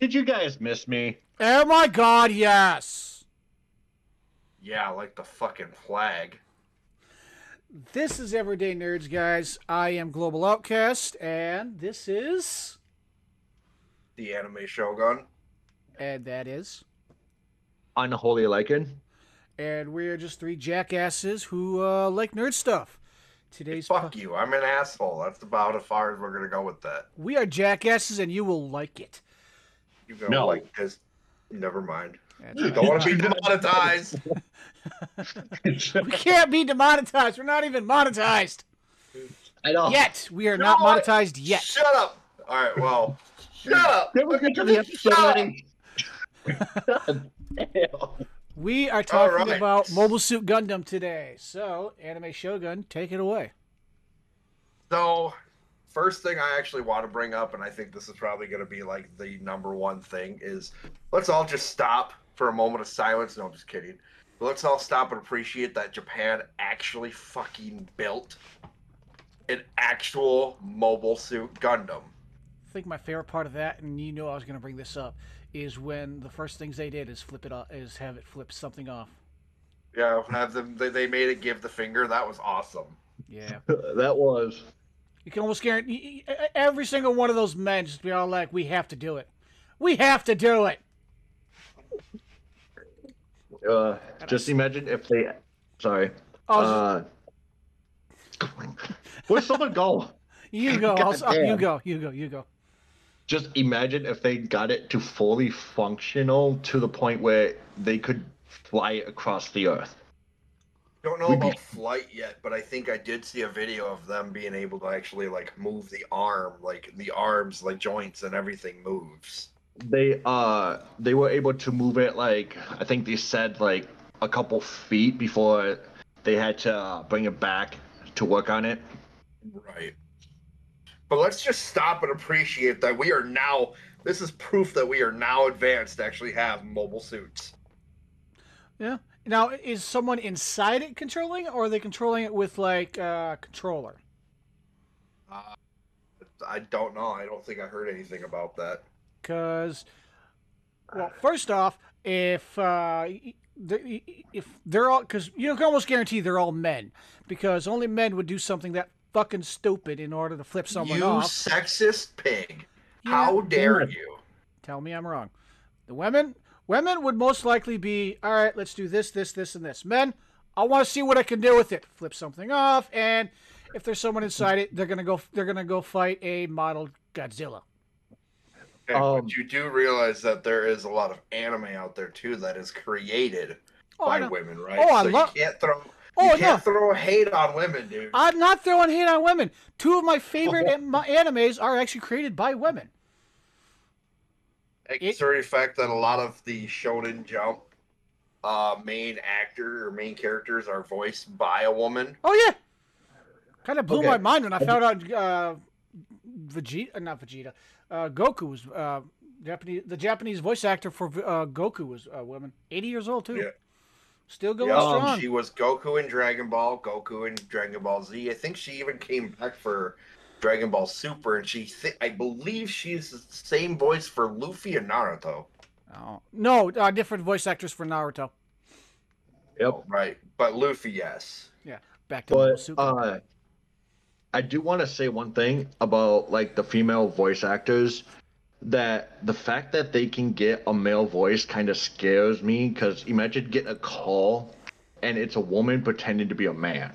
Did you guys miss me? Oh my god, yes. Yeah, like the fucking flag. This is Everyday Nerds, guys. I am Global Outcast, and this is. The anime Shogun. And that is. Unholy Lycan. And we are just three jackasses who uh, like nerd stuff. Today's Fuck po- you. I'm an asshole. That's about as far as we're gonna go with that. We are jackasses, and you will like it. You go No. like this. Never mind. That's Don't want to be demonetized. we can't be demonetized. We're not even monetized I know. yet. We are You not know what? monetized yet. Shut up. All right. Well, shut up. Then we'll get to the episode Shut up. already. God damn. We are talking right. about Mobile Suit Gundam today. So, Anime Shogun, take it away. So, first thing I actually want to bring up, and I think this is probably going to be like the number one thing, is let's all just stop for a moment of silence. No, I'm just kidding. But let's all stop and appreciate that Japan actually fucking built an actual mobile suit Gundam. I think my favorite part of that, and you know I was going to bring this up, is when the first things they did is flip it off, is have it flip something off. Yeah, have them. They, they made it give the finger. That was awesome. Yeah. That was. You can almost guarantee every single one of those men just be all like, "We have to do it. We have to do it." Uh, just imagine if they. Sorry. Oh, Uh, where'd someone go? you go. I'll, God you go. You go. You go. Just imagine if they got it to fully functional to the point where they could fly across the earth. Don't know We'd be- about flight yet, but I think I did see a video of them being able to actually like move the arm, like the arms, like joints and everything moves. They uh they were able to move it like I think they said like a couple feet before they had to uh, bring it back to work on it. Right. But let's just stop and appreciate that we are now. This is proof that we are now advanced to actually have mobile suits. Yeah. Now, is someone inside it controlling, or are they controlling it with like a uh, controller? Uh, I don't know. I don't think I heard anything about that. Because, well, first off, if uh, if they're all, because you can almost guarantee they're all men, because only men would do something that fucking stupid in order to flip someone you off. sexist pig! Yeah. How dare you? Tell me I'm wrong. The women, women would most likely be, all right, let's do this, this, this, and this. Men, I want to see what I can do with it. Flip something off, and if there's someone inside it, they're gonna go, they're gonna go fight a model Godzilla. Okay, Um, but you do realize that there is a lot of anime out there too that is created Oh, by women, right? Oh, I so love- you can't throw Oh, you no. can't throw hate on women, dude. I'm not throwing hate on women. Two of my favorite an- my animes are actually created by women. Considering the fact that a lot of the Shonen Jump uh, main actor or main characters are voiced by a woman. Oh yeah, kind of blew Okay. my mind when I found out uh, Vegeta, uh, not Vegeta, uh, Goku was uh, Japanese. The Japanese voice actor for uh, Goku was a woman, 80 years old too. Yeah. Still going Yeah, strong. she was Goku in Dragon Ball, Goku in Dragon Ball Z. I think she even came back for Dragon Ball Super, and she, th- I believe she's the same voice for Luffy and Naruto. Oh. No, uh, different voice actors for Naruto. Yep. Right, but Luffy, yes. Yeah. Back to But Suit. uh, I do want to say one thing about like the female voice actors. That the fact that they can get a male voice kind of scares me because imagine getting a call and it's a woman pretending to be a man.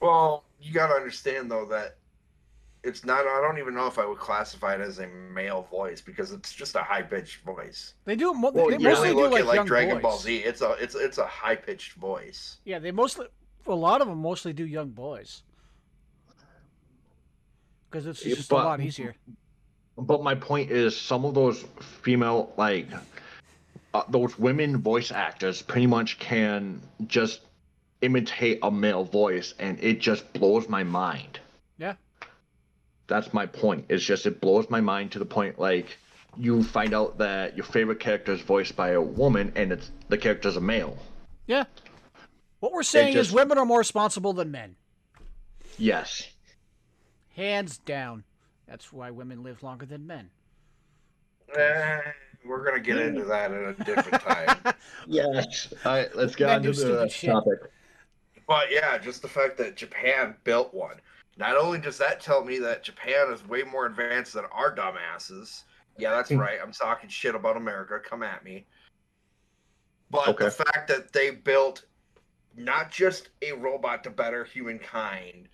Well, you got to understand though that it's not. I don't even know if I would classify it as a male voice because it's just a high pitched voice. they do. Mo- well, they yeah. mostly Really do like, at like Dragon boys. Ball Z. It's a it's it's a high pitched voice. Yeah, they mostly. A lot of them mostly do young boys. Because it's Yeah, just a lot easier. But my point is, some of those female, like uh, those women voice actors, pretty much can just imitate a male voice, and it just blows my mind. Yeah. That's my point. It's just it blows my mind to the point like you find out that your favorite character is voiced by a woman, and it's the character's a male. Yeah. What we're saying is women are more responsible than men. Yes. Hands down. That's why women live longer than men. Eh, We're gonna get into that at a different time. Yes. All right, let's get Men on to the stupid shit. topic. But yeah, just the fact that Japan built one. Not only does that tell me that Japan is way more advanced than our dumbasses. Yeah, that's Hmm. right. I'm talking shit about America. Come at me. But Okay. the fact that they built not just a robot to better humankind,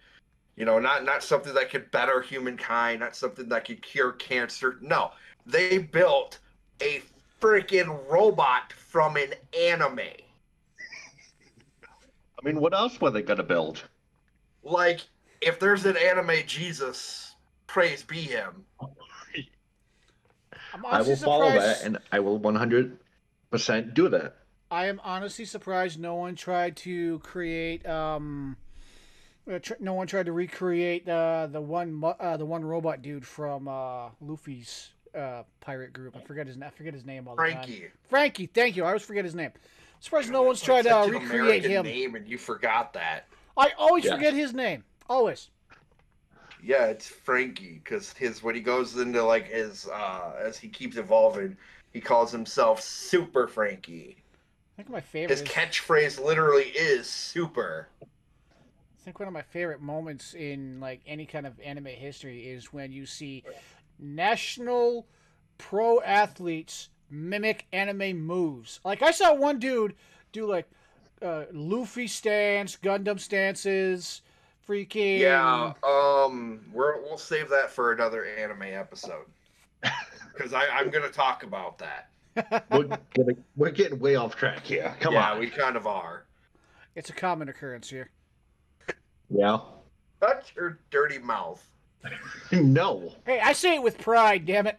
you know, not not something that could better humankind, not something that could cure cancer. No, they built a freaking robot from an anime. I mean, what else were they gonna build? like if there's an anime Jesus, praise be him. I'm I honestly will follow that, and I will 100% do that. I am honestly surprised no one tried to create. Um, uh, tr- no one tried to recreate uh, the one mu- uh, the one robot dude from uh, Luffy's uh, pirate group. I forget his I forget his name all the time. Franky. Franky, thank you. I always forget his name. I'm Surprised no one's tried to uh, recreate American him. Name and you forgot that. I always Yeah. forget his name. Always. Yeah, it's Franky because his when he goes into like his uh as he keeps evolving, he calls himself Super Franky. I think my favorite. His Is, catchphrase literally is super. I think one of my favorite moments in like any kind of anime history is when you see national pro athletes mimic anime moves. Like I saw one dude do like uh, Luffy stance, Gundam stances, freaking Yeah, um, we're, we'll save that for another anime episode because I'm gonna talk about that. We're getting, we're getting way off track here. Come yeah, on. we kind of are. It's a common occurrence here. Yeah. Shut your dirty mouth. no. Hey, I say it with pride, damn it.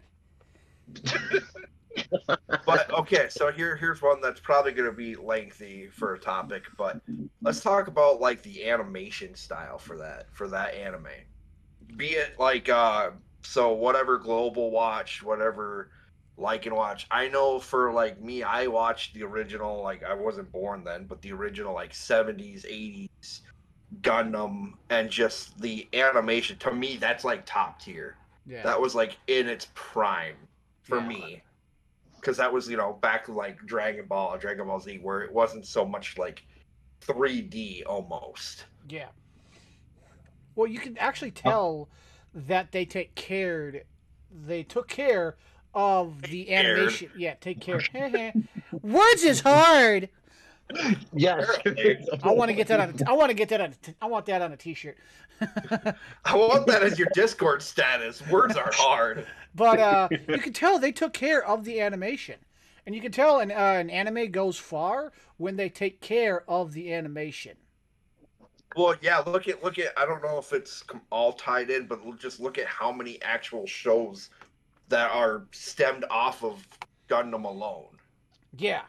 but okay, so here here's one that's probably going to be lengthy for a topic, but let's talk about like the animation style for that for that anime. Be it like uh so whatever global watch, whatever like and watch. I know for like me, I watched the original like I wasn't born then, but the original like 70s, 80s Gundam and just the animation to me that's like top tier Yeah. that was like in its prime for Yeah. me because that was you know back like dragon ball or dragon ball z where it wasn't so much like 3d almost Yeah. Well, you can actually tell that they take cared. They took care of the Cared. animation. Yeah, take care. Words is hard. Yes. I want to get that on. A, I want to get that on. A t- I want that on a T-shirt. I want that as your discord status. Words are hard. But uh, you can tell they took care of the animation, and you can tell an uh, an anime goes far when they take care of the animation. well yeah look at look at i don't know if it's all tied in but just look at how many actual shows that are stemmed off of gundam alone. Yeah.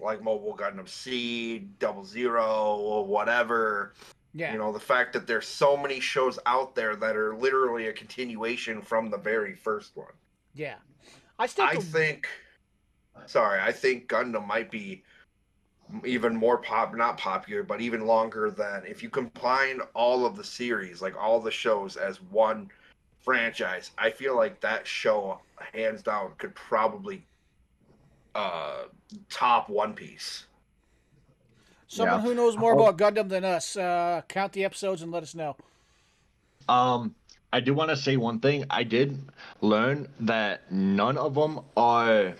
like mobile gundam seed double zero or whatever Yeah. You know, the fact that there's so many shows out there that are literally a continuation from the very first one. yeah. I still. I think, sorry, I think Gundam might be even more pop, not popular, but even longer than if you combine all of the series, like all the shows as one franchise. I feel like that show, hands down, could probably uh top One Piece. Someone Yeah. who knows more Oh. about Gundam than us, uh, count the episodes and let us know. Um, I do want to say one thing. I did learn that none of them are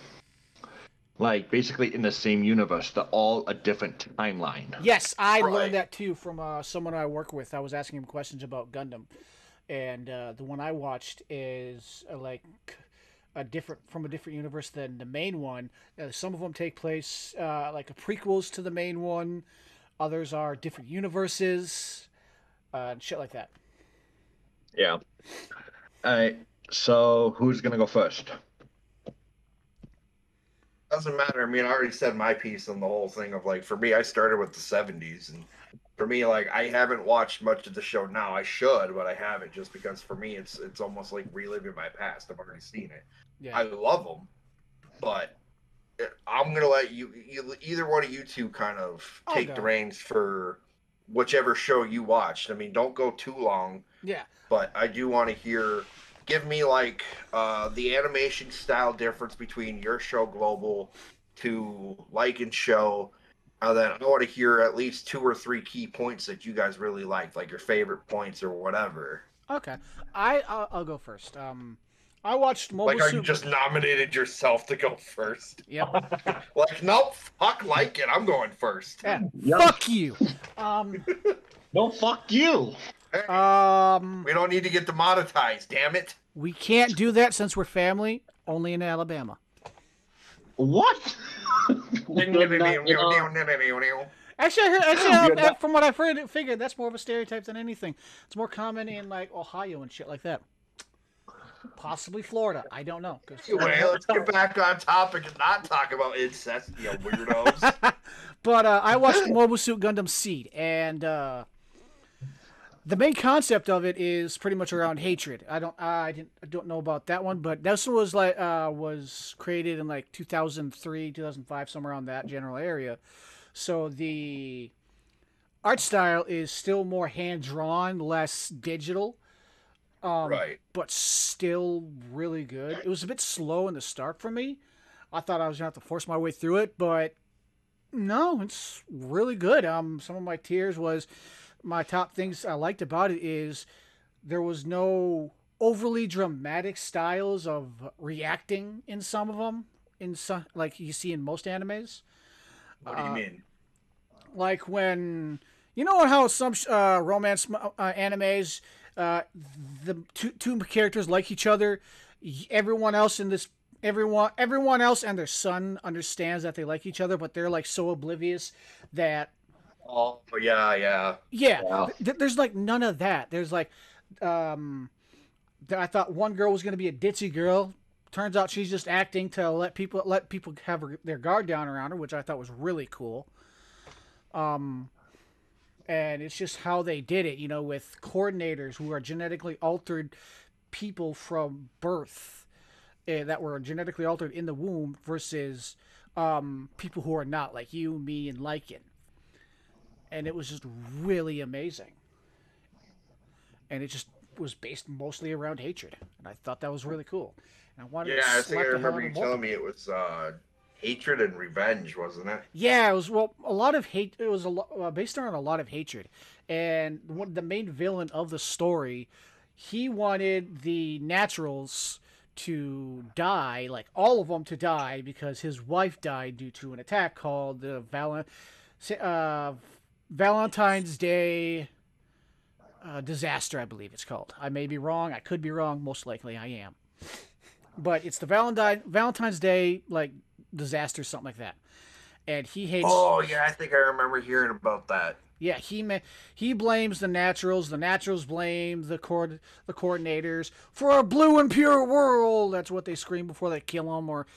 like basically in the same universe. They're all a different timeline. Yes, I Right. learned that too from uh, someone I work with. I was asking him questions about Gundam, and uh, the one I watched is uh, like a different from a different universe than the main one. Uh, some of them take place uh, like prequels to the main one. Others are different universes, uh, and shit like that. Yeah. All right. So who's gonna go first? Doesn't matter. I mean, I already said my piece on the whole thing of like, for me, I started with the 70s. And for me, like, I haven't watched much of the show now. I should, but I haven't just because for me, it's it's almost like reliving my past. I've already seen it. Yeah, I love them, but eh, I'm going to let you, you, either one of you two kind of take the reins for whichever show you watched. I mean, don't go too long, yeah. but I do want to hear give me like uh, the animation style difference between your show global to show. And then I want to hear at least two or three key points that you guys really liked, like your favorite points or whatever. Okay, I I'll, I'll go first. Um, I watched Mobile Like, are Suit. you just nominated yourself to go first? Yep. Like, nope, fuck like it. I'm going first. Yeah. Yep. Fuck you. Um. No, fuck you. Hey, Um. we don't need to get demonetized, damn it. We can't do that since we're family. Only in Alabama. What? Actually, I heard. Actually, You're not- from what I've heard, figured that's more of a stereotype than anything. It's more common in like Ohio and shit like that. Possibly Florida. I don't know. Anyway, let's get back on topic and not talk about incest, you weirdos. but uh, I watched Mobile Suit Gundam Seed, and uh, the main concept of it is pretty much around hatred. I don't, I didn't, I don't know about that one, but this one was like uh, was created in like 2003, 2005, somewhere around that general area. So the art style is still more hand drawn, less digital. Um, right. but still really good. It was a bit slow in the start for me. I thought I was gonna have to force my way through it, but no, it's really good. Um, some of my tears was my top things I liked about it is there was no overly dramatic styles of reacting in some of them, in some like you see in most animes What do you uh, mean? like when you know how some uh, romance uh, animes uh, the two two characters like each other everyone else in this everyone everyone else and their son understands that they like each other but they're like so oblivious that Oh, yeah, yeah. yeah, Yeah. th- there's like none of that there's like um i thought one girl was going to be a ditzy girl turns out she's just acting to let people let people have her, their guard down around her which i thought was really cool um and it's just how they did it you know with coordinators who are genetically altered people from birth eh, that were genetically altered in the womb versus um people who are not like you me and Lycan. And it was just really amazing. And it just was based mostly around hatred. And i thought that was really cool. And i wanted Yeah, to I think I remember you of both of telling me it was uh, hatred and revenge, wasn't it? Yeah, it was well a lot of hate. It was a lot uh, based on a lot of hatred, and one the main villain of the story, he wanted the naturals to die, like all of them to die, because his wife died due to an attack called the uh, Valentine's Day uh, disaster. I believe it's called. I may be wrong. I could be wrong. Most likely, I am. But it's the Valentine Valentine's Day like disaster, something like that. And he hates. Oh, yeah, I think I remember hearing about that. Yeah, he ma- he blames the naturals. The naturals blame the coord- the coordinators for a blue and pure world. That's what they scream before they kill him, or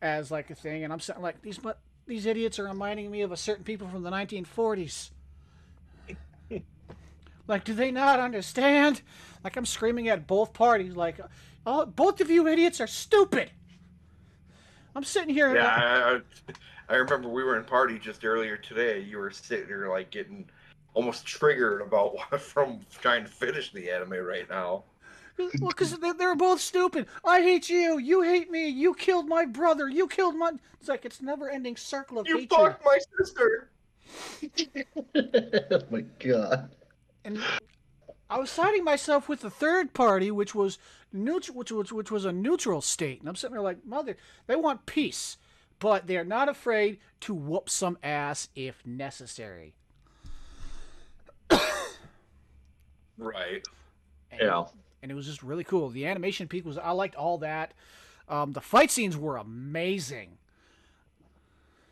as like a thing. And I'm saying like these but these idiots are reminding me of a certain people from the 1940s. like, do they not understand? Like I'm screaming at both parties. Like, oh, both of you idiots are stupid. I'm sitting here. Yeah, uh, I, I, I remember we were in party just earlier today. You were sitting there like getting almost triggered about from trying to finish the anime right now. Well, because they, they're both stupid. I hate you. You hate me. You killed my brother. You killed my. It's like it's never ending circle of You hatred. fucked my sister. oh my god. And I was siding myself with the third party, which was neutral, which was which was a neutral state. And I'm sitting there like, mother, they want peace, but they're not afraid to whoop some ass if necessary. Right. And, Yeah. And it was just really cool. The animation peak was. I liked all that. Um, the fight scenes were amazing.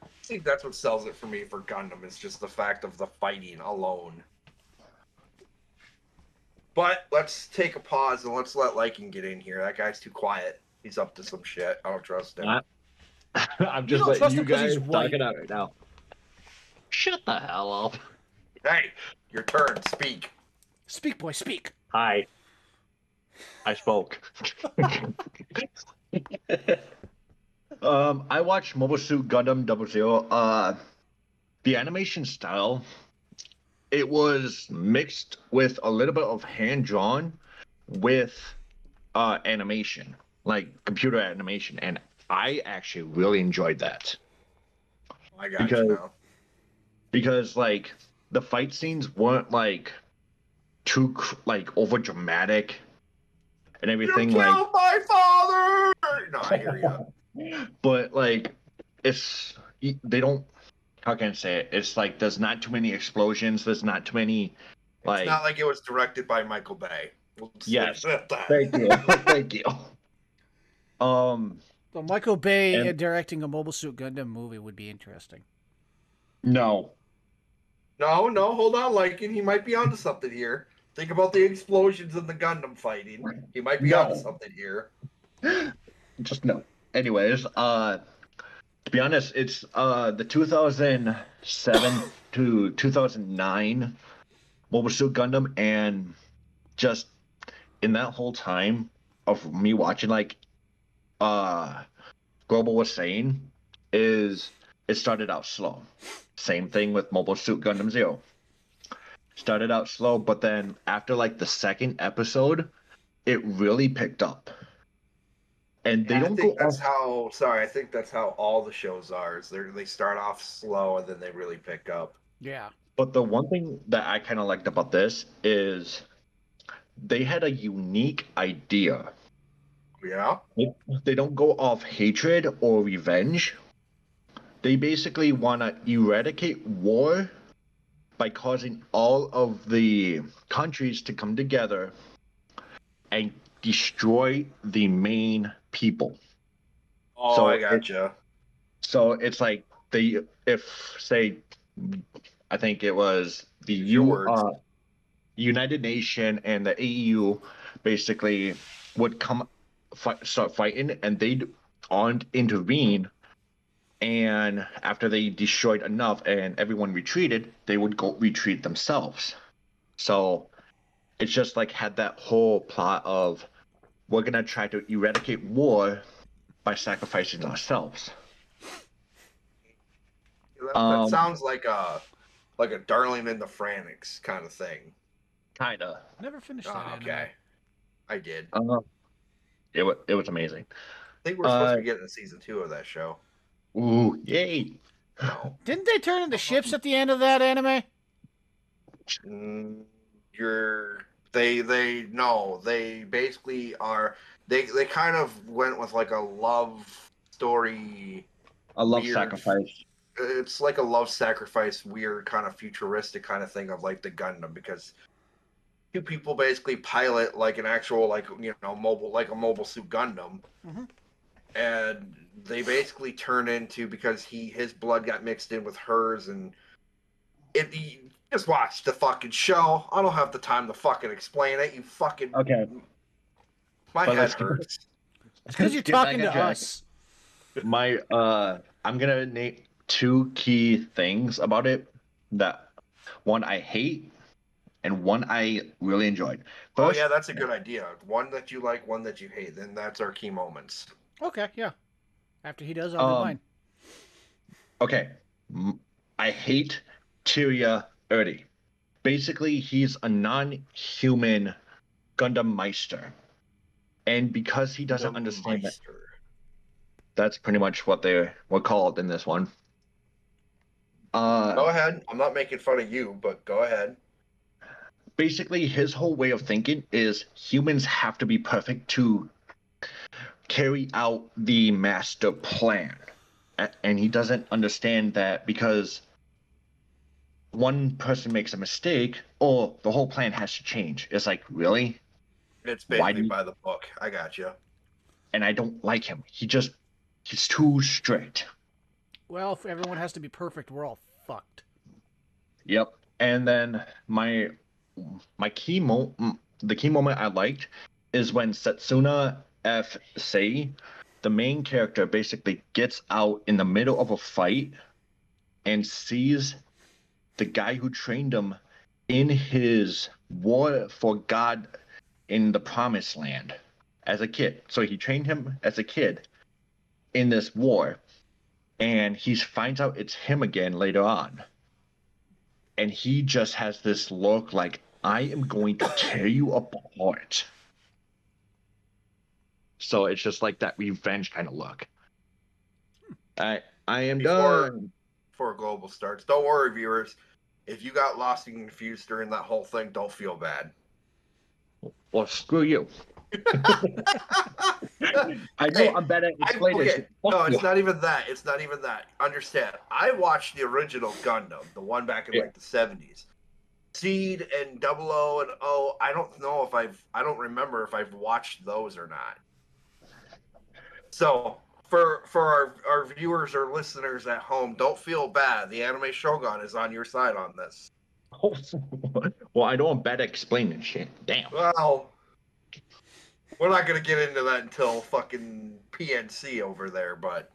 I think that's what sells it for me for Gundam is just the fact of the fighting alone. But let's take a pause and let's let Lycan get in here. That guy's too quiet. He's up to some shit. I don't trust him. Uh, I'm just don't letting you guys talk it out right now. Shut the hell up. Hey, your turn. Speak. Speak, boy, speak. Hi. I spoke. um, I watched Mobile Suit Gundam Double Zero. Uh, the animation style, it was mixed with a little bit of hand drawn, with uh, animation, like computer animation, and I actually really enjoyed that I got Because- you now. because like the fight scenes weren't like too like over dramatic and everything you like killed my father. No, I hear you. but like it's they don't how can I say it? It's like there's not too many explosions. There's not too many like. it's not like it was directed by Michael Bay. We'll Yes. leave it at that. Thank you, thank you. Um, So Michael Bay And- directing a Mobile Suit Gundam movie would be interesting. no, No, no, hold on, Lycan. He might be onto something here. Think about the explosions and the Gundam fighting. He might be No. onto something here. just no. Anyways, uh, to be honest, it's uh the 2007 to 2009 Mobile Suit Gundam, and just in that whole time of me watching, like, uh, Global was saying, is it started out slow. Same thing with Mobile Suit Gundam Zero. Started out slow, but then after like the second episode, it really picked up. And they And don't I think go that's off how. Sorry, I think that's how all the shows are. Is they they start off slow and then they really pick up. Yeah. But the one thing that I kind of liked about this is they had a unique idea. Yeah. They- They don't go off hatred or revenge. They basically want to eradicate war by causing all of the countries to come together and destroy the main people. Oh, So I it- gotcha. So it's like they, if say, I think it was the U, uh, United Nation and the AEU basically would come fight, start fighting, and they'd on intervene. And after they destroyed enough and everyone retreated, they would go retreat themselves. So it's just like had that whole plot of we're gonna try to eradicate war by sacrificing ourselves. That, that Um, sounds like a like a Darling in the Franxx kind of thing. Kinda. Never finished that. Oh, anime. okay, I did. Uh, it was it was amazing. I think we're supposed Uh, to be getting season two of that show. Ooh, yay! No, Didn't they turn into ships at the end of that anime? Mm, you're they they no they basically are they they kind of went with like a love story. a love Weird. sacrifice. It's like a love sacrifice, weird kind of futuristic kind of thing of like the Gundam because two people basically pilot like an actual like you know mobile like a mobile suit Gundam, Mhm. and they basically turn into because he his blood got mixed in with hers and it. You just watch the fucking show. I don't have the time to fucking explain it. You fucking Okay. my But head hurts. It's because you're talking to us. My uh, I'm gonna name two key things about it. That one I hate, and one I really enjoyed. Oh yeah, that's a good idea. One that you like, one that you hate. Then that's our key moments. Okay, yeah. After he does, I'll do Um, mine. Okay. I hate Tieria Erde. Basically, he's a non human Gundam Meister. And because he doesn't understand that, that's pretty much what they were called in this one. Uh, Go ahead. I'm not making fun of you, but go ahead. basically, his whole way of thinking is humans have to be perfect to carry out the master plan. And he doesn't understand that because one person makes a mistake, or the whole plan has to change. It's like, really? It's Why basically by the book. I got you. And I don't like him. He just, he's too strict. Well, if everyone has to be perfect, we're all fucked. Yep. And then my my key mo the key moment I liked is when Setsuna F Sei, the main character, basically gets out in the middle of a fight and sees the guy who trained him in his war for God in the promised land as a kid. So he trained him as a kid in this war and he finds out it's him again later on and he just has this look like I am going to tear you apart. So it's just like that revenge kind of look. I I am Before- done. Before global starts, don't worry, viewers. If you got lost and confused during that whole thing, don't feel bad. Well, screw you. I know Hey, I'm better at explaining okay, no, it's not even that. It's not even that. Understand? I watched the original Gundam, the one back in Yeah. like the seventies. Seed and Double O and O. I don't know if I've. I don't remember if I've watched those or not. So for for our, our viewers or listeners at home, don't feel bad. The Anime Shogun is on your side on this. well, I know I'm bad at explaining shit. Damn. Well, we're not gonna get into that until fucking PNC over there, but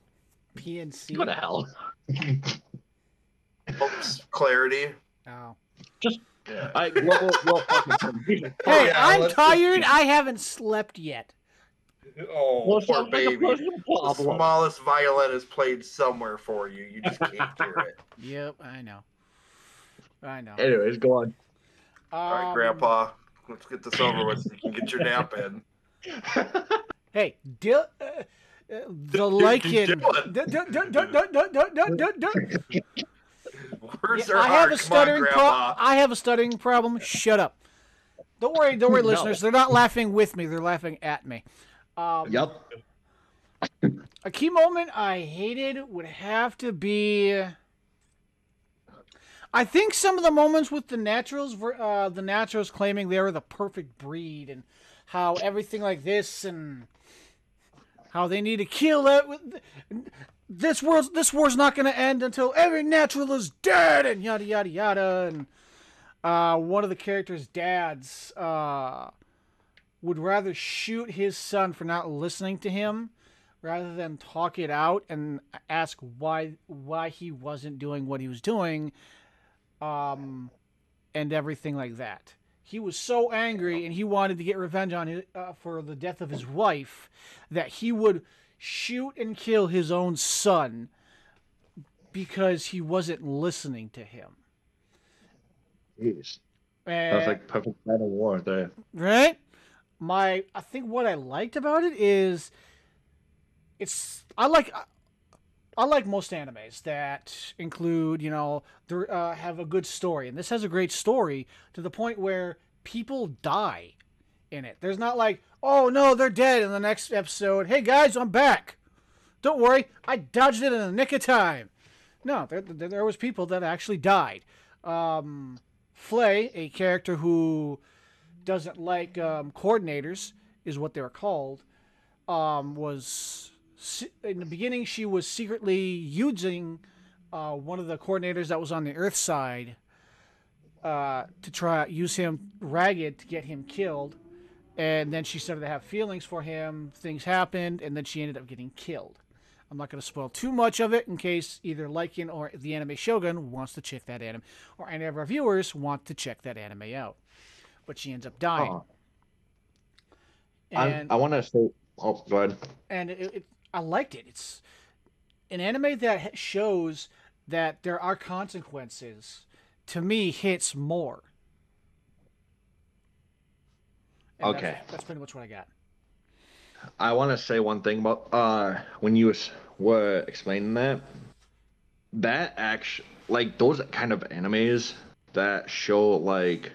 PNC. What the hell? oops, clarity. Oh. Yeah. I global will fucking Hey, Oh, yeah, I'm let's- tired. I haven't slept yet. Oh, Well, poor sounds like baby. The problem. smallest violin is played somewhere for you. You just can't hear it. Yep, I know. I know. Anyways, go on. All right, Um, Grandpa, let's get this over with so you can get your nap in. Hey, Dil- uh, uh, the Lycan. Words Yeah, are I hard. have a Come stuttering problem. Grandpa. I have a stuttering problem. Shut up. Don't worry, don't worry, No. listeners. They're not laughing with me. They're laughing at me. Um, Yep. A key moment I hated would have to be. I think some of the moments with the naturals, uh, the naturals claiming they were the perfect breed, and how everything like this, and how they need to kill it. This world, this war's not going to end until every natural is dead, and yada yada yada. And uh, one of the characters' dads uh, would rather shoot his son for not listening to him rather than talk it out and ask why why he wasn't doing what he was doing um and everything like that he was so angry and he wanted to get revenge on his, uh, for the death of his wife that he would shoot and kill his own son because he wasn't listening to him Jeez. and, That's like perfect man of war there. right my i think what i liked about it is it's i like i like most animes that include you know uh, have a good story. And this has a great story to the point where people die in it. There's not like oh no they're dead in the next episode. Hey guys i'm back. Don't worry. I dodged it in the nick of time. No there, there, there was people that actually died. Um flay a character who doesn't like um, coordinators is what they're called um, was in the beginning she was secretly using uh, one of the coordinators that was on the earth side uh, to try use him ragged to get him killed. And then she started to have feelings for him. Things happened and then she ended up getting killed. I'm not going to spoil too much of it in case either Lycan or the anime shogun wants to check that anime or any of our viewers want to check that anime out but she ends up dying I, and I want to say. Oh, go ahead. and it, it, I liked it. It's an anime that shows that there are consequences. To me, hits more. And Okay. that's, that's pretty much what I got. I want to say one thing about uh when you were explaining that. That action, like those kind of animes that show like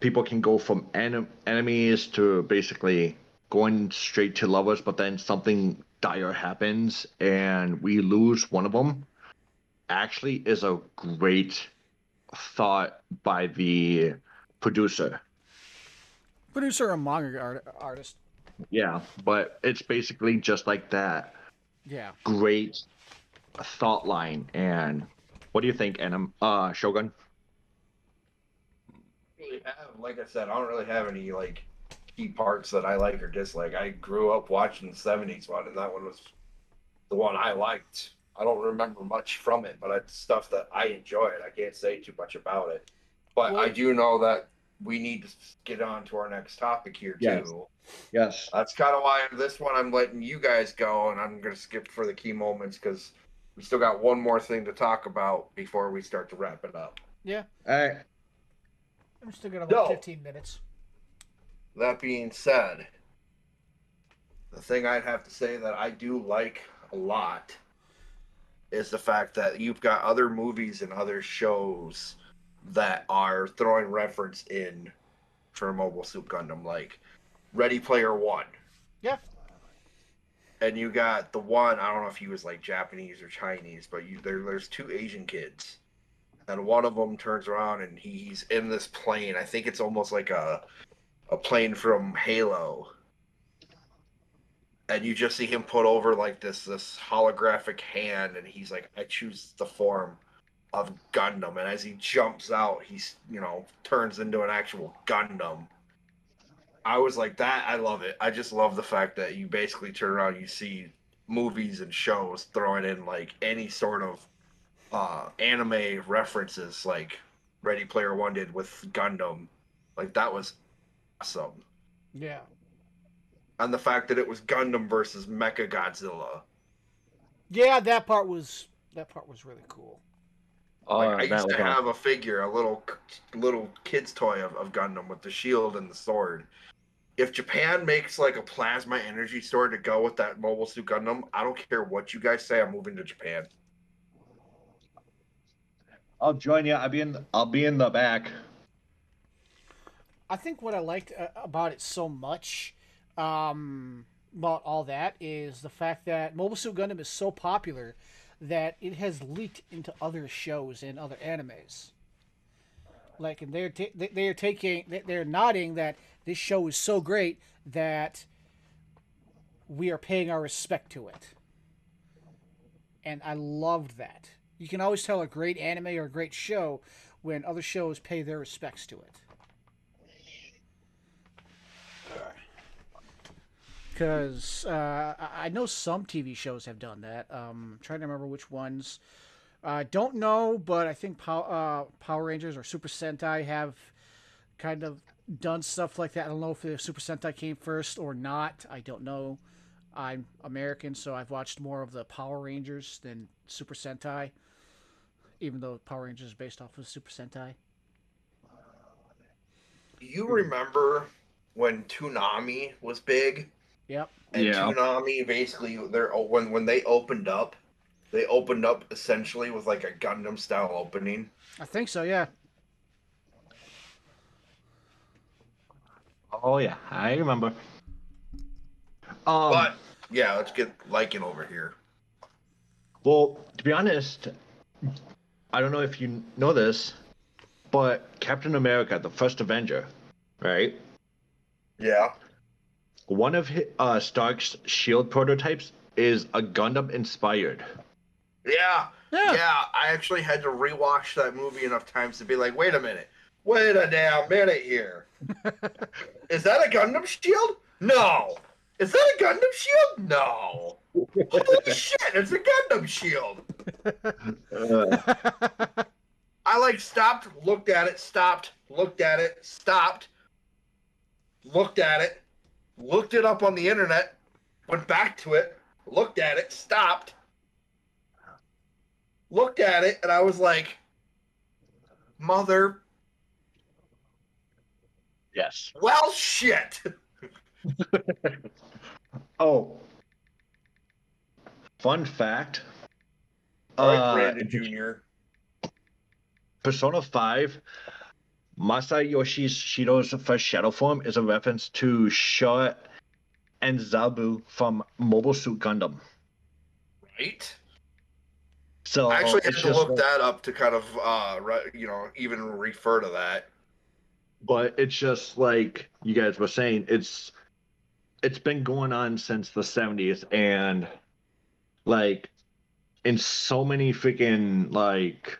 people can go from en- enemies to basically going straight to lovers, but then something dire happens and we lose one of them. Actually, is a great thought by the producer. Producer and manga art, artist. Yeah, but it's basically just like that. Yeah. Great thought line. And what do you think, Anim? Uh, Shogun? Really have, like I said, I don't really have any like key parts that I like or dislike. I grew up watching the '70s one, and that one was the one I liked. I don't remember much from it, but it's stuff that I enjoyed. I can't say too much about it, but I do know that we need to get on to our next topic here too. Yes. Yes. That's kind of why this one I'm letting you guys go, and I'm gonna skip for the key moments because we still got one more thing to talk about before we start to wrap it up. Yeah. All right. I'm still about No. 15 minutes. That being said, The thing I'd have to say that I do like a lot is the fact that you've got other movies and other shows that are throwing reference in for Mobile Suit Gundam, like Ready Player One. Yeah. And you got the one, I don't know if he was like Japanese or Chinese, but you there there's two Asian kids. And one of them turns around and he's in this plane. I think it's almost like a a plane from Halo. And you just see him put over like this this holographic hand and he's like, I choose the form of Gundam. And as he jumps out, he's you know, turns into an actual Gundam. I was like that. I love it. I just love the fact that you basically turn around, you see movies and shows throwing in like any sort of uh, anime references, like Ready Player One did with Gundam. Like that was awesome. Yeah. And the fact that it was Gundam versus Mecha Godzilla. Yeah, that part was that part was really cool. Oh, Like, I used was to awesome. have a figure, a little little kid's toy of, of Gundam with the shield and the sword. If Japan makes like a plasma energy sword to go with that Mobile Suit Gundam, I don't care what you guys say. I'm moving to Japan. I'll join you. I'll be in. I'll be in the back. I think what I liked uh, about it so much, um, about all that, is the fact that Mobile Suit Gundam is so popular that it has leaked into other shows and other animes. Like, and they're they're taking they- they're nodding that this show is so great that we are paying our respect to it. And I loved that. You can always tell a great anime or a great show when other shows pay their respects to it. because uh, I know some TV shows have done that. Um, I'm trying to remember which ones. I uh, don't know, but I think Pow- uh, Power Rangers or Super Sentai have kind of done stuff like that. I don't know if Super Sentai came first or not. I don't know. I'm American, so I've watched more of the Power Rangers than Super Sentai, even though Power Rangers is based off of Super Sentai. Do you remember when Toonami was big? Yep. And Yeah. Toonami basically they're when when they opened up, they opened up essentially with like a Gundam style opening. I think so, yeah. Oh yeah, I remember. Um, But yeah, let's get Lycan over here. well, to be honest, I don't know if you know this, but Captain America, the first Avenger, right? Yeah. One of hi- uh, Stark's shield prototypes is a Gundam inspired. Yeah. Yeah. Yeah. I actually had to rewatch that movie enough times to be like, wait a minute. Wait a damn minute here. Is that a Gundam shield? No. Is that a Gundam shield? No. Holy shit, it's a Gundam shield. Uh, I like stopped, looked at it, stopped, looked at it, stopped, looked at it, looked it up on the internet, went back to it, looked at it, stopped, looked at it, and I was like, mother, yes. well, shit. Oh. Fun fact. All right, uh, Brandon Jr. Persona 5, Masayoshi Shido's first shadow form is a reference to Shot and Zabu from Mobile Suit Gundam. Right? So I actually had to look like- that up to kind of, uh, re- you know, even refer to that. but it's just like you guys were saying, it's it's been going on since the 70s and like in so many freaking like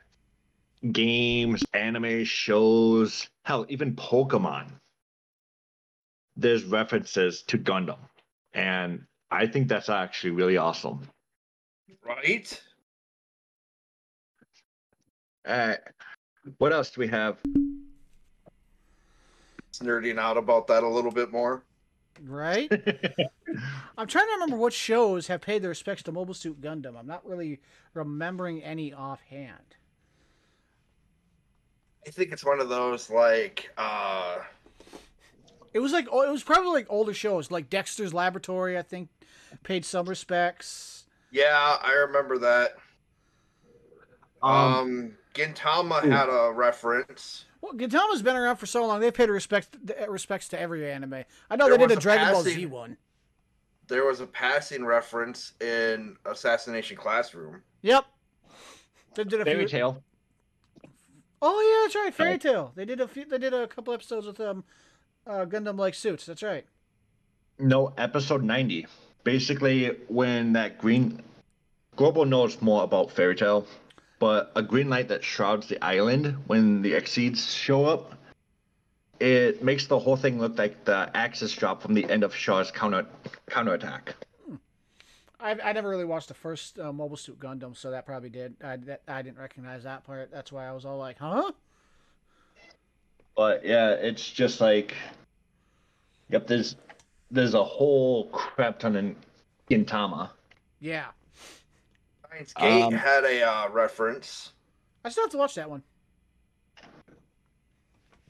games, anime shows, hell, even Pokemon. There's references to Gundam. And I think that's actually really awesome. Right? Uh, what else do we have? Nerding out about that a little bit more. Right? I'm trying to remember what shows have paid their respects to Mobile Suit Gundam. I'm not really remembering any offhand. I think it's one of those like uh It was like it was probably like older shows, like Dexter's Laboratory. I think paid some respects. Yeah, I remember that. Um, Um, Gintama Ooh. had a reference. Well, Gintama's been around for so long; they've paid respect respects to every anime. I know There they did a a Dragon Ball Z one. There was a passing reference in Assassination Classroom. Yep. They did a Fairy few. Tail. Oh yeah, that's right. Fairy Tail. They did a few. They did a couple episodes with um, uh, Gundam like suits. That's right. No, episode 90. Basically, when that green. Global knows more about Fairy Tail, but a green light that shrouds the island when the Exceeds show up, it makes the whole thing look like the axis drop from the end of Char's counter counterattack. I I never really watched the first uh, Mobile Suit Gundam, so that probably did. I that, I didn't recognize that part. That's why I was all like, huh? But yeah, it's just like. Yep, there's there's a whole crap ton in Gintama. Yeah. Steins Gate Um, had a uh, reference. I still have to watch that one.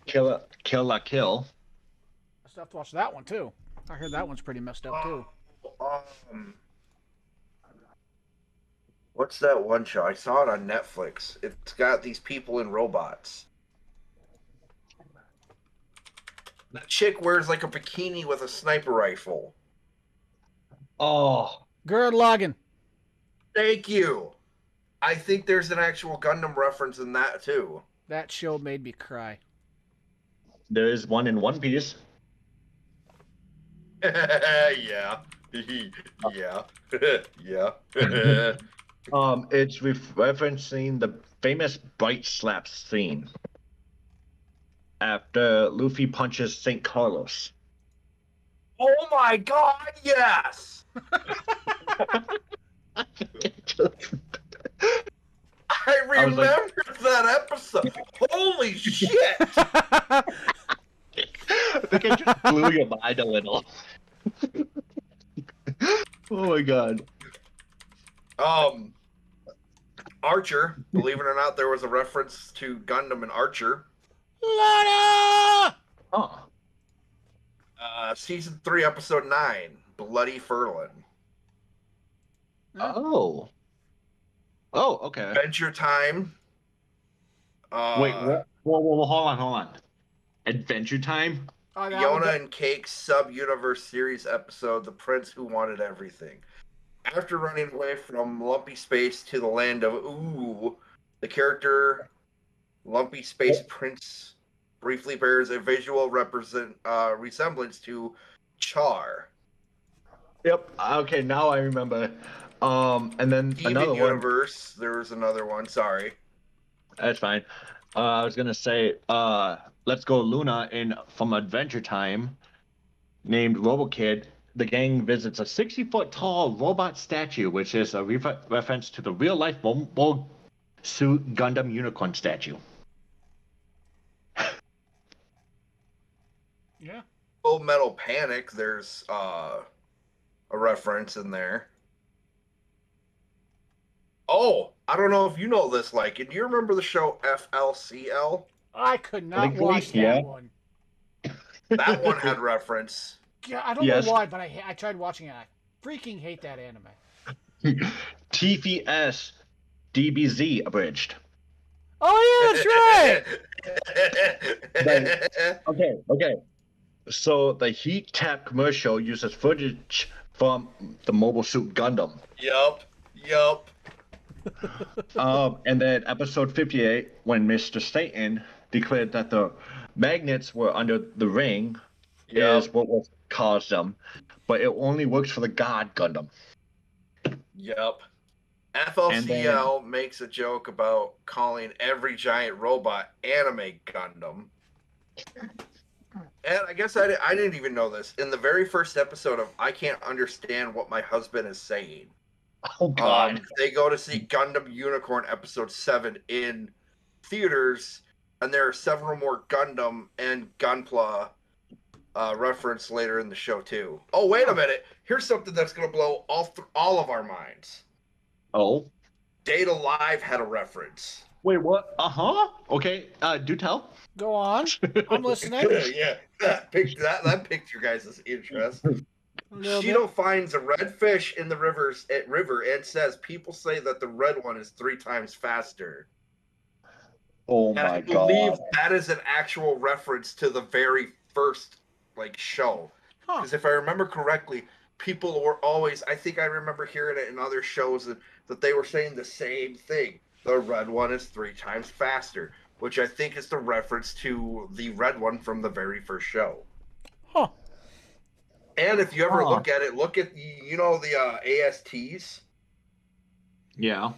Kill a Kill La Kill. I still have to watch that one too. I heard that one's pretty messed up too. Um, what's that one show? I saw it on Netflix. It's got these people in robots. The chick wears like a bikini with a sniper rifle. Oh, Gurren Lagann. Thank you. I think there's an actual Gundam reference in that too. That show made me cry. there is one in One Piece. yeah. yeah. yeah. Um, it's ref- referencing the famous Bright Slap scene after Luffy punches St. Carlos. oh my god, yes! I I like- remember that episode. Holy shit! I think I just blew your mind a little. oh my god. Um, Archer. Believe it or not, there was a reference to Gundam and Archer. Lana! Oh. Uh, season three, episode nine, Bloody Ferlin. Oh. Oh, okay. Adventure Time. Uh, Wait, what? Whoa, whoa, whoa, hold on, hold on. Adventure Time? Oh, that Fiona and Cake's sub universe series episode, The Prince Who Wanted Everything. After running away from Lumpy Space to the land of Ooh, the character Lumpy Space Prince briefly bears a visual represent uh, resemblance to Char. Yep. Okay, now I remember. Um, and then Even another one. universe, there was another one. Sorry. That's fine. Uh, I was gonna say, uh, let's go Luna in from Adventure Time, named RoboKid. The gang visits a 60 foot tall robot statue, which is a refer- reference to the real life Mobile Suit Gundam Unicorn statue. Yeah. Full Metal Panic, there's uh, a reference in there. Oh, I don't know if you know this, like, do you remember the show FLCL? I could not Like, watch that yeah. one. That one had reference. Yeah, I don't Yes. know why, but I ha- I tried watching it. I freaking hate that anime. TFS DBZ abridged. Oh yeah, that's right. Okay, okay. So the Heat Tap commercial uses footage from the Mobile Suit Gundam. yup, yup. Um, and then episode 58, when Mr. Satan declared that the magnets were under the ring, Yup. is what was caused them, but it only works for the God Gundam. Yep. FLCL makes a joke about calling every giant robot anime Gundam. And I guess I, I didn't even know this. In the very first episode of I Can't Understand What My Husband Is Saying, Oh um, they go to see Gundam Unicorn episode 7 in theaters, and there are several more Gundam and Gunpla uh, reference later in the show, too. Oh, wait a minute. Here's something that's going to blow all, th- all of our minds. oh, Date A Live had a reference. Wait, what? Uh huh. Okay. Uh, do tell. Go on. I'm listening. yeah, that picked that that picked your guys' interest. A little bit. Finds a red fish in the rivers at river and says people say that the red one is three times faster. Oh And I believe that is an actual reference to the very first like show. Huh. Because if I remember correctly, people were always I think I remember hearing it in other shows that, that they were saying the same thing. The red one is three times faster, which I think is the reference to the red one from the very first show. Huh. And if you ever Huh. look at it, look at the you know the uh, ASTs, Yeah.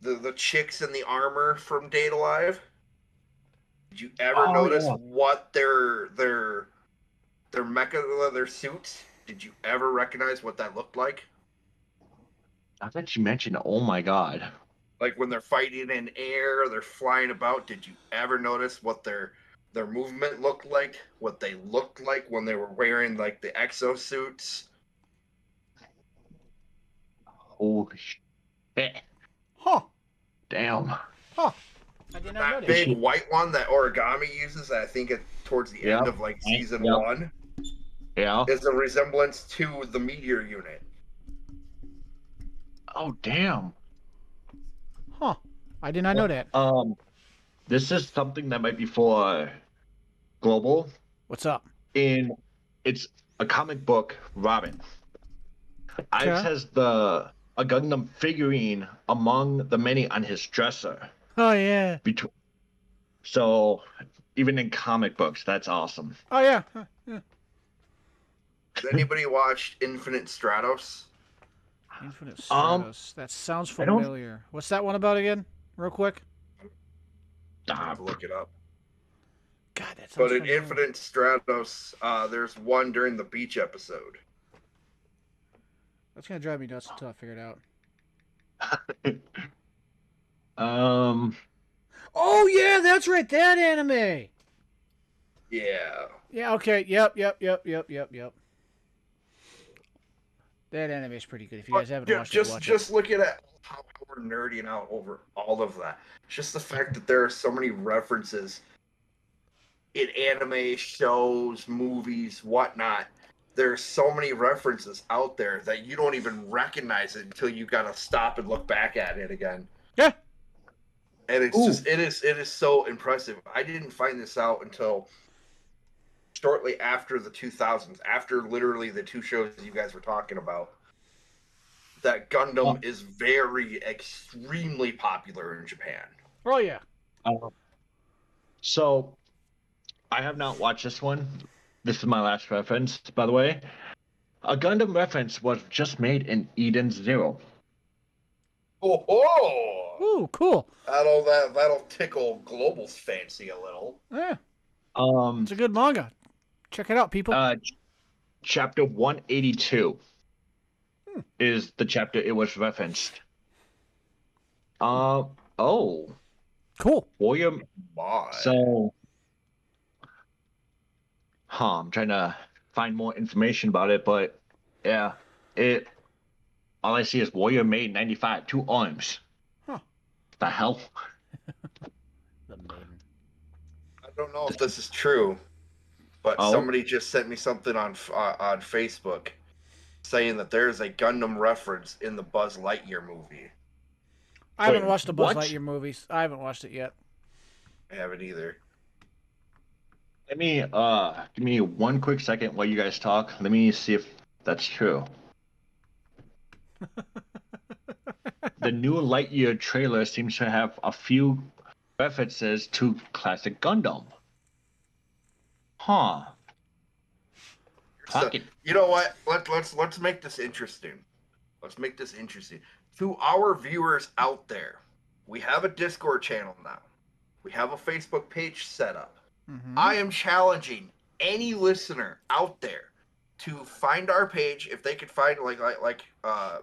the the chicks in the armor from Date A Live. Did you ever Oh, notice yeah. what their their their mecha leather suits? Did you ever recognize what that looked like? Now that you mentioned, oh my god. Like when they're fighting in air, they're flying about. Did you ever notice what their their movement looked like? What they looked like when they were wearing like the exosuits? Holy shit. Huh. Damn. Huh. I did not know That that. big white one that origami uses, I think it towards the Yep. end of like season Yep. one, Yeah. is a resemblance to the meteor unit. Oh damn. Huh. I did not know that. Um, this is something that might be for global. What's up? In it's a comic book, Robin. Okay. Ives has the a Gundam figurine among the many on his dresser. Oh yeah. Between, so even in comic books, that's awesome. Oh yeah. Huh, yeah. Has anybody watched Infinite Stratos? Infinite Um, Stratos. that sounds familiar. What's that one about again? Real quick. I have to look it up. God, that sounds But in familiar. Infinite Stratos, uh, there's one during the beach episode. That's gonna drive me nuts until I figure it out. Um, Oh yeah, that's right. That anime. Yeah. Yeah. Okay. Yep. Yep. Yep. Yep. Yep. Yep. That anime is pretty good. If you guys haven't watched just it, watch just looking at how we're nerding out over all of that. Just the fact that there are so many references in anime shows, movies, whatnot. There's so many references out there that you don't even recognize it until you gotta stop and look back at it again. Yeah. And it's Ooh. just it is it is so impressive. I didn't find this out until shortly after the 2000s, after literally the two shows you guys were talking about. That Gundam Oh. is very extremely popular in Japan. Oh yeah. Um, so, I have not watched this one. This is my last reference, by the way. A Gundam reference was just made in Eden Zero. Oh, oh! Ooh, cool. That'll that that'll tickle Global's fancy a little. Yeah, Um, it's a good manga. Check it out, people. uh, ch- chapter 182 Hmm. is the chapter it was referenced. Uh, oh, cool. Warrior. My. So, huh, I'm trying to find more information about it, but yeah, it. All I see is Warrior made 95, two arms. Huh. The hell? The. I don't know if this is true, but Oh. somebody just sent me something on uh, on Facebook saying that there's a Gundam reference in the Buzz Lightyear movie. I haven't Wait, watched the Buzz what? Lightyear movies. I haven't watched it yet. I haven't either. Let me uh give me one quick second while you guys talk. Let me see if that's true. the new Lightyear trailer seems to have a few references to classic Gundam. Huh. So, you know what? Let, let's let's make this interesting. Let's make this interesting. To our viewers out there, we have a Discord channel now. We have a Facebook page set up. Mhm. I am challenging any listener out there to find our page if they could find like like like uh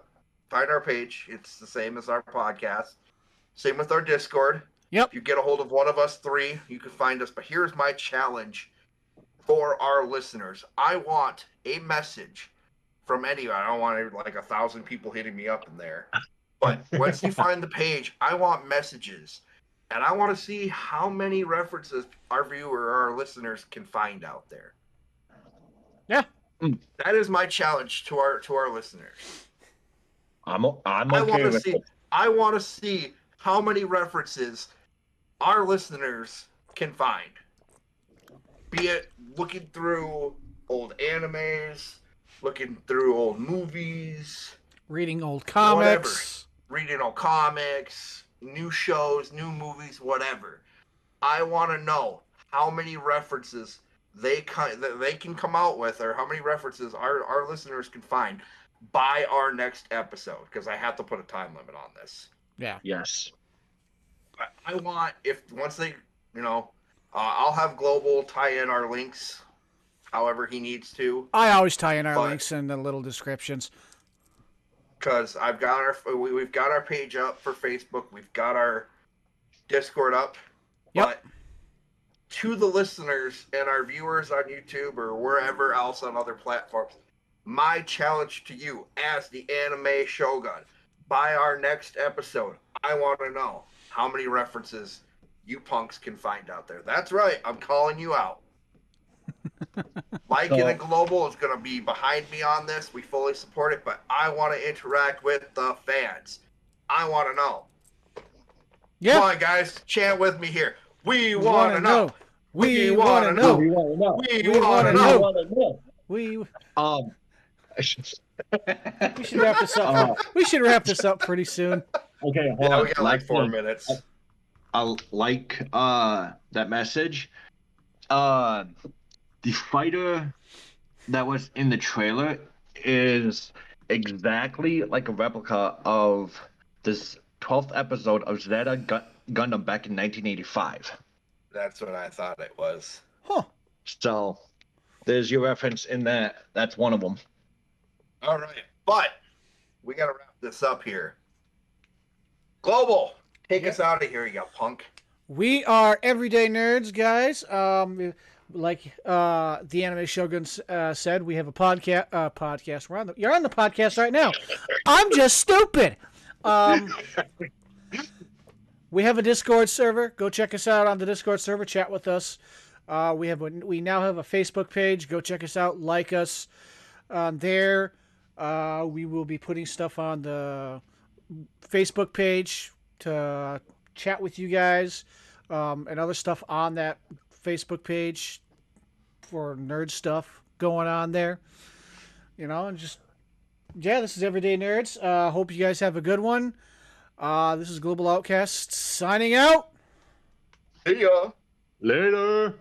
find our page. It's the same as our podcast. Same with our Discord. Yep. If you get a hold of one of us three, you can find us. But here's my challenge for our listeners. I want a message from anyone. I don't want like a thousand people hitting me up in there. But once you find the page, I want messages and I want to see how many references our viewer or our listeners can find out there. Yeah. Mm. That is my challenge to our to our listeners. I'm o- I'm I want to with see it. I want to see how many references our listeners can find. Be it looking through old animes, looking through old movies, Reading old comics. reading old comics, new shows, new movies, whatever. I want to know how many references they can they can come out with, or how many references our our listeners can find by our next episode. Because I have to put a time limit on this. Yeah. Yes. I- I want if once they, you know, uh, I'll have global tie in our links, however he needs to. I always tie in our But- links in the little descriptions. because I've got our we, we've got our page up for Facebook, we've got our Discord up. Yep. But to the listeners and our viewers on YouTube or wherever else on other platforms, my challenge to you as the anime shogun by our next episode, I want to know how many references you punks can find out there. That's right, I'm calling you out. Mike So- and Global is going to be behind me on this. We fully support it, but I want to interact with the fans. I want to know. Yeah. Come on, guys, chant with me here. We We want to know. We We want to know. know. We want to know. We, We want wanna know. know. We Um. we should wrap this up. Uh, we should wrap this up pretty soon. okay, hold Yeah, on. we got like four minutes. I like uh that message. Uh, the fighter that was in the trailer is exactly like a replica of this 12th episode of Zeta Gun- Gundam back in 1985. That's what I thought it was. Huh. So there's your reference in that. That's one of them. All right, but we got to wrap this up here. Global, take us out of here, you punk. We are everyday nerds, guys. Um, like uh, the anime shogun uh, said, we have a podcast. Uh, podcast. We're on the. You're on the podcast right now. I'm just stupid. Um, we have a Discord server. Go check us out on the Discord server. Chat with us. Uh, we have a, we now have a Facebook page. Go check us out. Like us on there. Uh, we will be putting stuff on the Facebook page to chat with you guys um, and other stuff on that Facebook page for nerd stuff going on there. You know, and just yeah, this is Everyday Nerds. Uh, hope you guys have a good one. Uh, this is Global Outcast signing out. See ya. Later.